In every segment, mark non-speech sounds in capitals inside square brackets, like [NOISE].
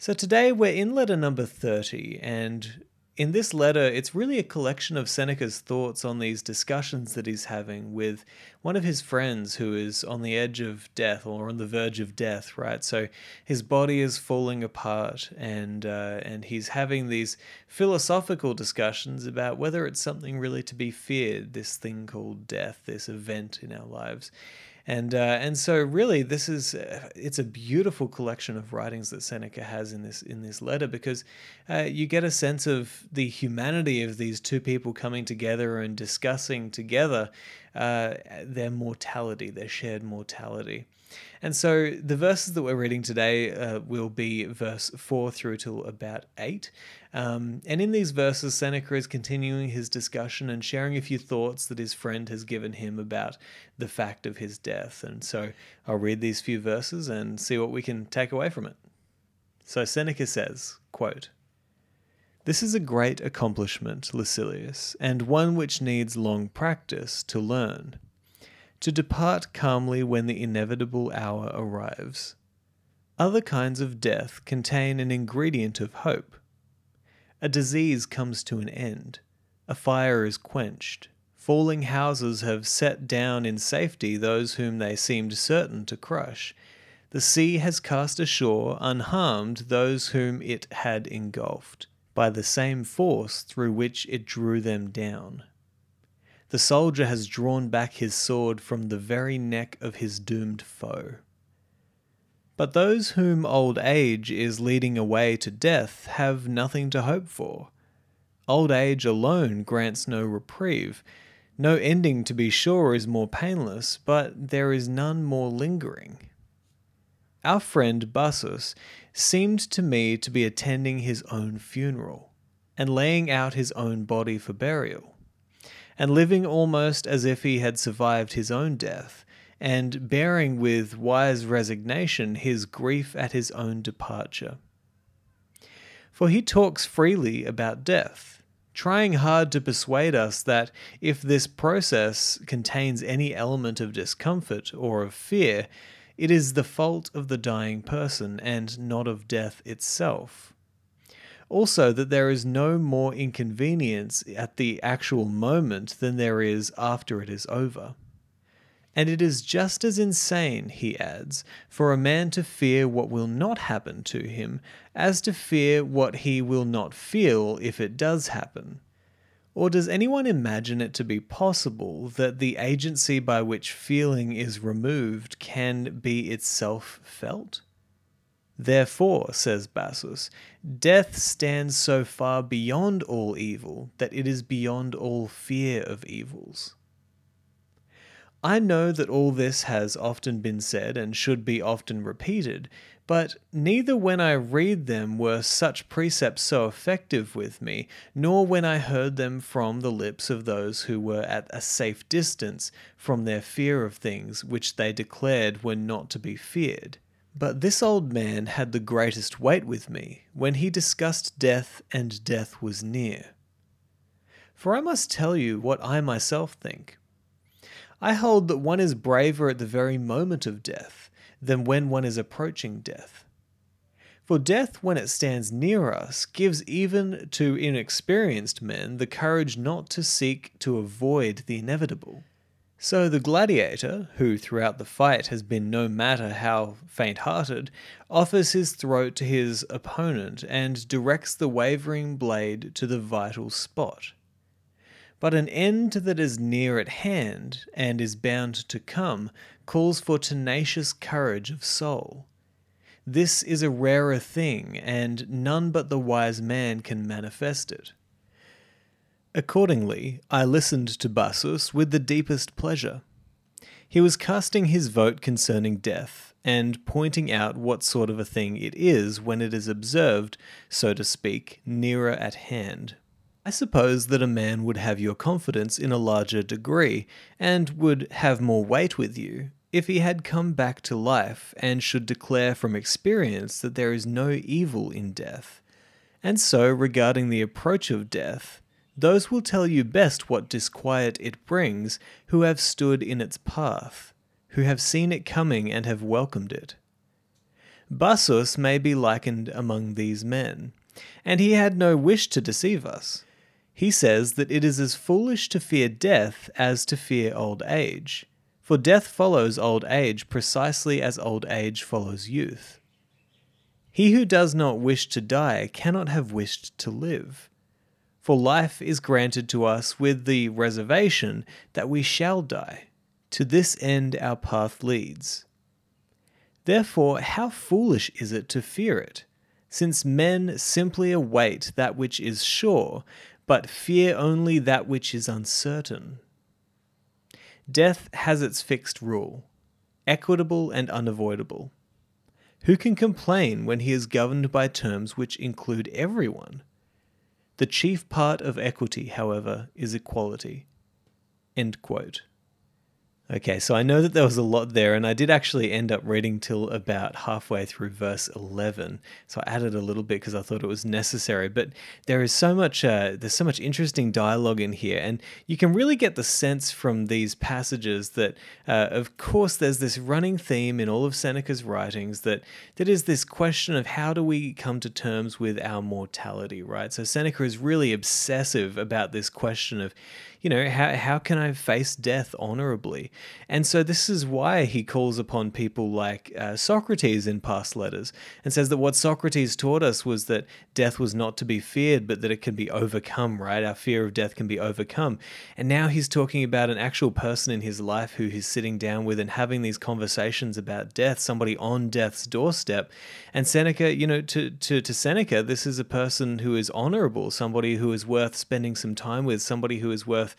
So today we're in letter number 30, and in this letter, it's really a collection of Seneca's thoughts on these discussions that he's having with one of his friends who is on the edge of death or on the verge of death, right? So his body is falling apart, and uh, and he's having these philosophical discussions about whether it's something really to be feared, this thing called death, this event in our lives and uh, and so really this is uh, it's a beautiful collection of writings that Seneca has in this in this letter because uh, you get a sense of the humanity of these two people coming together and discussing together uh, their mortality, their shared mortality. And so the verses that we're reading today uh, will be verse 4 through to about 8. Um, and in these verses, Seneca is continuing his discussion and sharing a few thoughts that his friend has given him about the fact of his death. And so I'll read these few verses and see what we can take away from it. So Seneca says, quote, this is a great accomplishment, Lucilius, and one which needs long practice to learn to depart calmly when the inevitable hour arrives. Other kinds of death contain an ingredient of hope. A disease comes to an end, a fire is quenched, falling houses have set down in safety those whom they seemed certain to crush. The sea has cast ashore unharmed those whom it had engulfed, by the same force through which it drew them down. The soldier has drawn back his sword from the very neck of his doomed foe. But those whom old age is leading away to death have nothing to hope for. Old age alone grants no reprieve. No ending, to be sure, is more painless, but there is none more lingering. Our friend Bassus seemed to me to be attending his own funeral, and laying out his own body for burial and living almost as if he had survived his own death, and bearing with wise resignation his grief at his own departure. For he talks freely about death, trying hard to persuade us that if this process contains any element of discomfort or of fear, it is the fault of the dying person and not of death itself. Also, that there is no more inconvenience at the actual moment than there is after it is over. And it is just as insane, he adds, for a man to fear what will not happen to him as to fear what he will not feel if it does happen. Or does anyone imagine it to be possible that the agency by which feeling is removed can be itself felt? Therefore, says Bassus, death stands so far beyond all evil that it is beyond all fear of evils. I know that all this has often been said and should be often repeated, but neither when I read them were such precepts so effective with me, nor when I heard them from the lips of those who were at a safe distance from their fear of things which they declared were not to be feared. But this old man had the greatest weight with me when he discussed death and death was near. For I must tell you what I myself think. I hold that one is braver at the very moment of death than when one is approaching death. For death, when it stands near us, gives even to inexperienced men the courage not to seek to avoid the inevitable. So the gladiator, who throughout the fight has been no matter how faint hearted, offers his throat to his opponent and directs the wavering blade to the vital spot. But an end that is near at hand and is bound to come calls for tenacious courage of soul. This is a rarer thing, and none but the wise man can manifest it. Accordingly, I listened to Bassus with the deepest pleasure. He was casting his vote concerning death, and pointing out what sort of a thing it is when it is observed, so to speak, nearer at hand. I suppose that a man would have your confidence in a larger degree, and would have more weight with you, if he had come back to life and should declare from experience that there is no evil in death. And so, regarding the approach of death, those will tell you best what disquiet it brings who have stood in its path, who have seen it coming and have welcomed it. Bassus may be likened among these men, and he had no wish to deceive us. He says that it is as foolish to fear death as to fear old age, for death follows old age precisely as old age follows youth. He who does not wish to die cannot have wished to live. For life is granted to us with the reservation that we shall die. To this end our path leads. Therefore, how foolish is it to fear it, since men simply await that which is sure, but fear only that which is uncertain. Death has its fixed rule, equitable and unavoidable. Who can complain when he is governed by terms which include everyone? The chief part of equity, however, is equality. Okay, so I know that there was a lot there, and I did actually end up reading till about halfway through verse 11. So I added a little bit because I thought it was necessary. But there is so much, uh, there's so much interesting dialogue in here, and you can really get the sense from these passages that, uh, of course, there's this running theme in all of Seneca's writings that that is this question of how do we come to terms with our mortality, right? So Seneca is really obsessive about this question of you know, how, how can I face death honorably? And so this is why he calls upon people like uh, Socrates in past letters and says that what Socrates taught us was that death was not to be feared, but that it can be overcome, right? Our fear of death can be overcome. And now he's talking about an actual person in his life who he's sitting down with and having these conversations about death, somebody on death's doorstep. And Seneca, you know, to, to, to Seneca, this is a person who is honorable, somebody who is worth spending some time with, somebody who is worth worth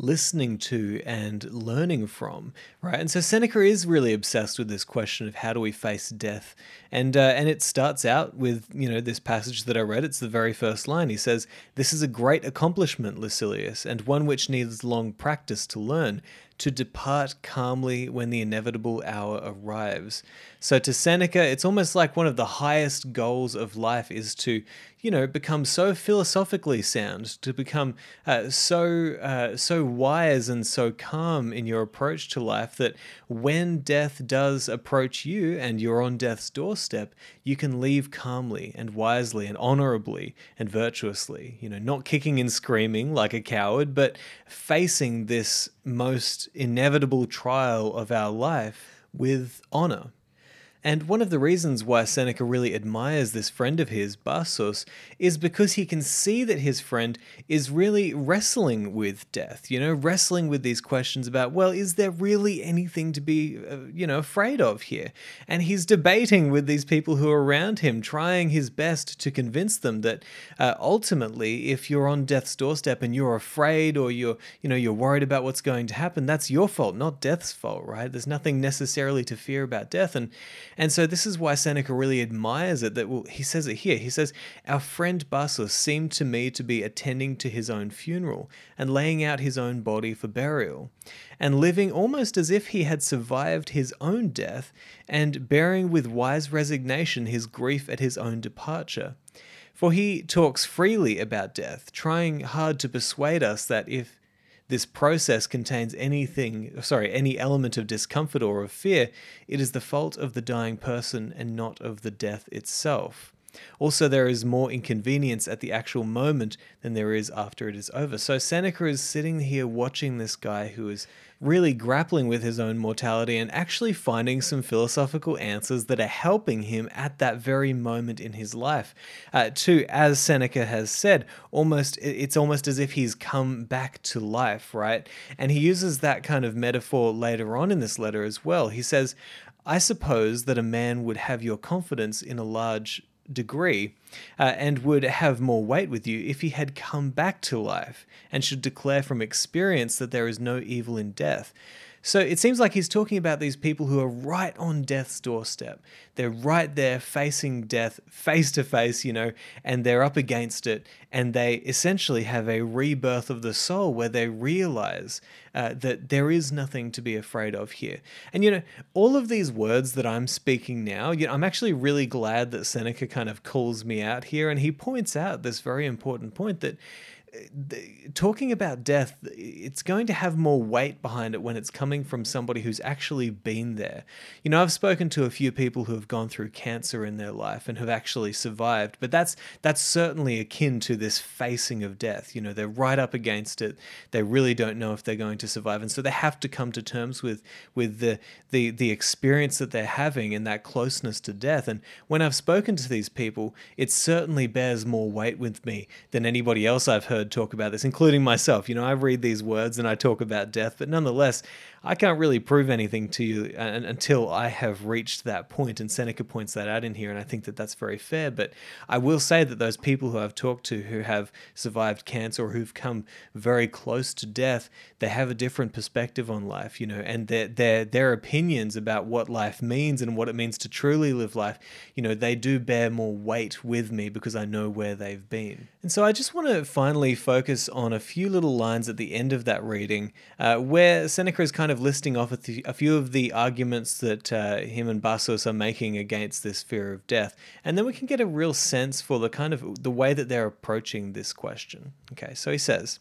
listening to and learning from, right? And so Seneca is really obsessed with this question of how do we face death, and uh, and it starts out with you know this passage that I read. It's the very first line. He says, "This is a great accomplishment, Lucilius, and one which needs long practice to learn." To depart calmly when the inevitable hour arrives. So, to Seneca, it's almost like one of the highest goals of life is to you know, become so philosophically sound, to become uh, so uh, so wise and so calm in your approach to life that when death does approach you and you're on death's doorstep, you can leave calmly and wisely and honorably and virtuously. You know, not kicking and screaming like a coward, but facing this most inevitable trial of our life with honor. And one of the reasons why Seneca really admires this friend of his, Bassus, is because he can see that his friend is really wrestling with death, you know, wrestling with these questions about, well, is there really anything to be, uh, you know, afraid of here? And he's debating with these people who are around him, trying his best to convince them that uh, ultimately, if you're on death's doorstep and you're afraid or you're, you know, you're worried about what's going to happen, that's your fault, not death's fault, right? There's nothing necessarily to fear about death. And and so this is why Seneca really admires it. That well, he says it here. He says, "Our friend Bassus seemed to me to be attending to his own funeral and laying out his own body for burial, and living almost as if he had survived his own death, and bearing with wise resignation his grief at his own departure." For he talks freely about death, trying hard to persuade us that if this process contains anything, sorry, any element of discomfort or of fear, it is the fault of the dying person and not of the death itself. Also, there is more inconvenience at the actual moment than there is after it is over. So, Seneca is sitting here watching this guy who is really grappling with his own mortality and actually finding some philosophical answers that are helping him at that very moment in his life. Uh, to, as Seneca has said, almost it's almost as if he's come back to life, right? And he uses that kind of metaphor later on in this letter as well. He says, I suppose that a man would have your confidence in a large degree uh, and would have more weight with you if he had come back to life and should declare from experience that there is no evil in death. So it seems like he's talking about these people who are right on death's doorstep. They're right there facing death face to face, you know, and they're up against it. And they essentially have a rebirth of the soul where they realize uh, that there is nothing to be afraid of here. And, you know, all of these words that I'm speaking now, you know, I'm actually really glad that Seneca kind of calls me out here. And he points out this very important point that talking about death, it's going to have more weight behind it when it's coming from somebody who's actually been there. You know, I've spoken to a few people who have gone through cancer in their life and have actually survived, but that's that's certainly akin to this facing of death. You know, they're right up against it. They really don't know if they're going to survive, and so they have to come to terms with with the the the experience that they're having and that closeness to death. And when I've spoken to these people, it certainly bears more weight with me than anybody else I've heard heard talk about this, including myself. You know, I read these words and I talk about death, but nonetheless, I can't really prove anything to you until I have reached that point. And Seneca points that out in here, and I think that that's very fair. But I will say that those people who I've talked to who have survived cancer or who've come very close to death, they have a different perspective on life, you know, and their their their opinions about what life means and what it means to truly live life, you know, they do bear more weight with me because I know where they've been. And so I just want to finally focus on a few little lines at the end of that reading uh, where Seneca is kind kind of listing off a, a few of the arguments that uh, him and Bassus are making against this fear of death, and then we can get a real sense for the kind of the way that they're approaching this question. Okay, so he says.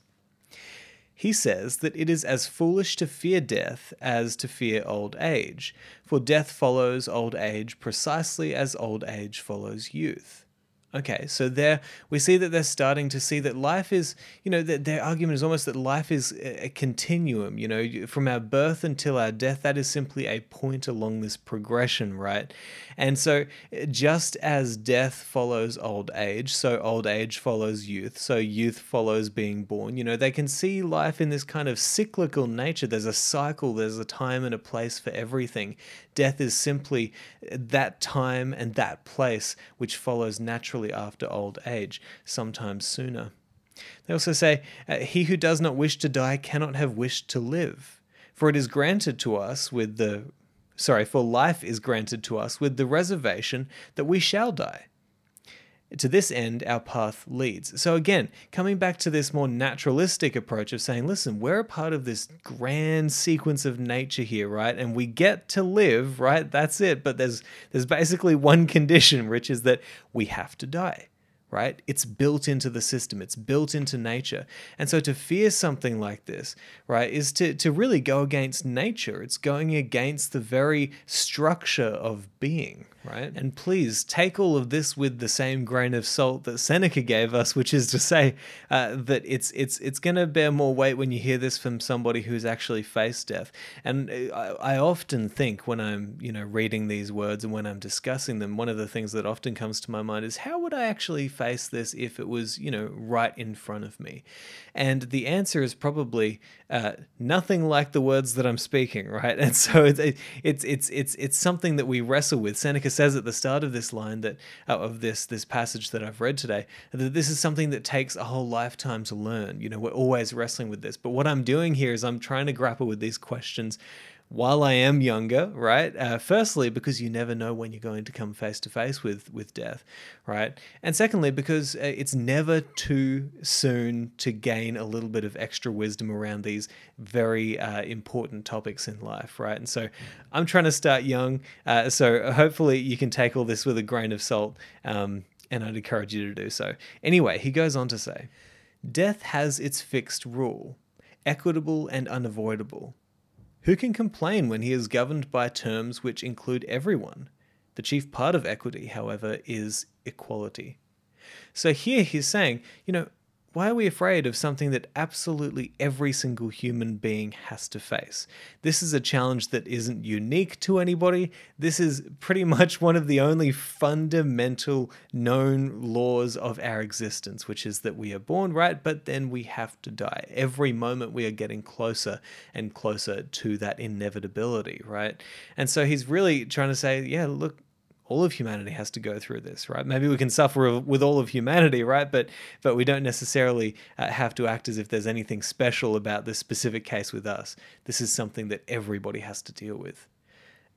He says that it is as foolish to fear death as to fear old age, for death follows old age precisely as old age follows youth. Okay, so there we see that they're starting to see that life is, you know, that their argument is almost that life is a continuum, you know, from our birth until our death, that is simply a point along this progression, right? And so eh, just as death follows old age, so old age follows youth, so youth follows being born, you know, they can see life in this kind of cyclical nature. There's a cycle, there's a time and a place for everything. Death is simply that time and that place which follows naturally after old age, sometimes sooner. They also say, uh, He who does not wish to die cannot have wished to live. For it is granted to us with the sorry, for life is granted to us with the reservation that we shall die. To this end, our path leads. So, again, coming back to this more naturalistic approach of saying, listen, we're a part of this grand sequence of nature here, right? And we get to live, right? That's it. But there's, there's basically one condition, which is that we have to die right? It's built into the system, it's built into nature. And so to fear something like this, right, is to, to really go against nature. It's going against the very structure of being, right? And please take all of this with the same grain of salt that Seneca gave us, which is to say uh, that it's it's it's going to bear more weight when you hear this from somebody who's actually faced death. And uh, I, I often think when I'm you know reading these words and when I'm discussing them, one of the things that often comes to my mind is how would I actually face this if it was you know right in front of me? And the answer is probably uh, nothing like the words that I'm speaking, [LAUGHS] right? And so it's it's it's it's it's something that we wrestle with. Seneca says at the start of this line that uh, of this this passage that I've read today that this is something that takes a whole lifetime to learn. You know, we're always wrestling with this. But what I'm doing here is I'm trying to grapple with these questions while I am younger, right? Uh, firstly, because you never know when you're going to come face to face with with death, right? And secondly, because uh, it's never too soon to gain a little bit of extra wisdom around these very uh, important topics in life, right? And so, I'm trying to start young, uh, so hopefully you can take all this with a grain of salt, um, and I'd encourage you to do so. Anyway, he goes on to say, "Death has its fixed rule, equitable and unavoidable." Who can complain when he is governed by terms which include everyone? The chief part of equity, however, is equality. So here he's saying, you know, why are we afraid of something that absolutely every single human being has to face? This is a challenge that isn't unique to anybody. This is pretty [LAUGHS] much one of the only fundamental known laws of our existence, which is that we are born, right? But then we have to die. Every moment we are getting closer and closer to that inevitability, right? And so he's really trying to say, yeah, look, all of humanity has to go through this, right? Maybe we can suffer with all of humanity, right? But but we don't necessarily uh, have to act as if there's anything special about this specific case with us. This is something that everybody has to deal with.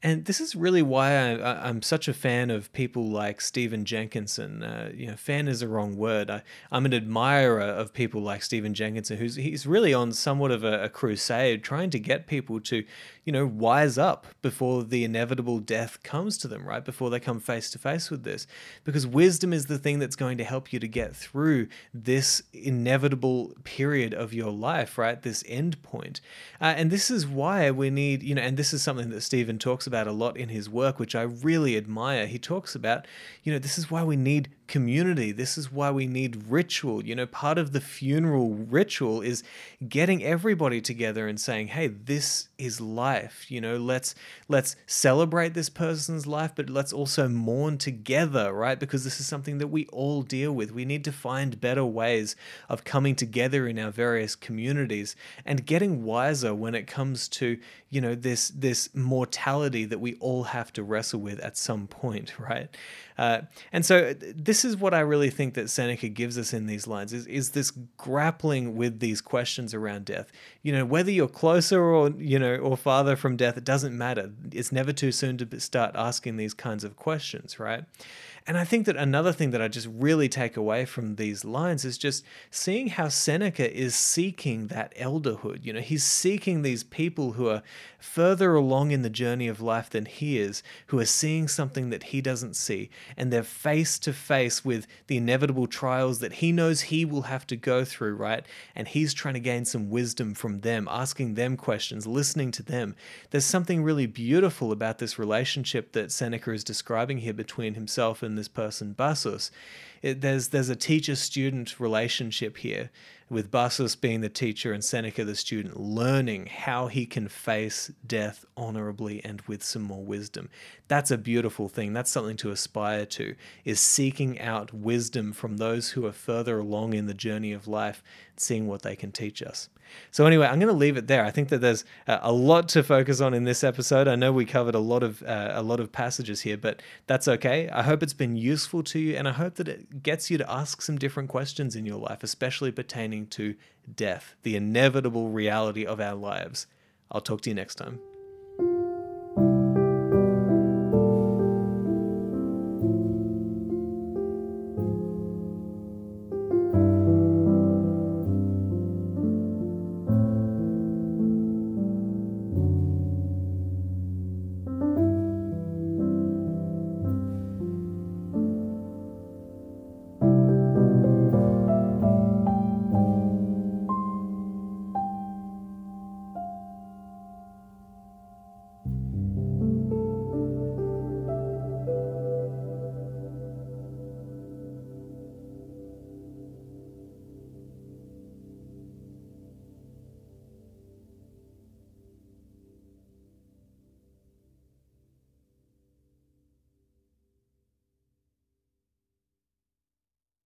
And this is really why I, am such a fan of people like Stephen Jenkinson. Uh, you know, fan is a wrong word. I, am an admirer of people like Stephen Jenkinson, who's he's really on somewhat of a, a crusade, trying to get people to, you know, wise up before the inevitable death comes to them, right? Before they come face to face with this. Because wisdom is the thing that's going to help you to get through this inevitable period of your life, right? This end point. Uh, and this is why we need, you know, and this is something that Stephen talks about a lot in his work, which I really admire. He talks about, you know, this is why we need community. This is why we need ritual. You know, part of the funeral ritual is getting everybody together and saying, "Hey, this is life." You know, let's let's celebrate this person's life, but let's also mourn together, right? Because this is something that we all deal with. We need to find better ways of coming together in our various communities and getting wiser when it comes to, you know, this this mortality that we all have to wrestle with at some point, right? Uh, and so this is what I really think that Seneca gives us in these lines is, is this grappling with these questions around death. You know, whether you're closer or, you know, or farther from death, it doesn't matter. It's never too soon to start asking these kinds of questions, right? And I think that another thing that I just really take away from these lines is just seeing how Seneca is seeking that elderhood. You know, he's seeking these people who are further along in the journey of life than he is, who are seeing something that he doesn't see, and they're face to face with the inevitable trials that he knows he will have to go through, right? And he's trying to gain some wisdom from them, asking them questions, listening to them. There's something really beautiful about this relationship that Seneca is describing here between himself and this person, Bassus. It, there's there's a teacher student relationship here with Bassus being the teacher and Seneca the student, learning how he can face death honorably and with some more wisdom. That's a beautiful thing. That's something to aspire to, is seeking out wisdom from those who are further along in the journey of life, seeing what they can teach us. So anyway, I'm going to leave it there. I think that there's a lot to focus on in this episode. I know we covered a lot of uh, a lot of passages here, but that's okay. I hope it's been useful to you, and I hope that it gets you to ask some different questions in your life, especially pertaining to death, the inevitable reality of our lives. I'll talk to you next time.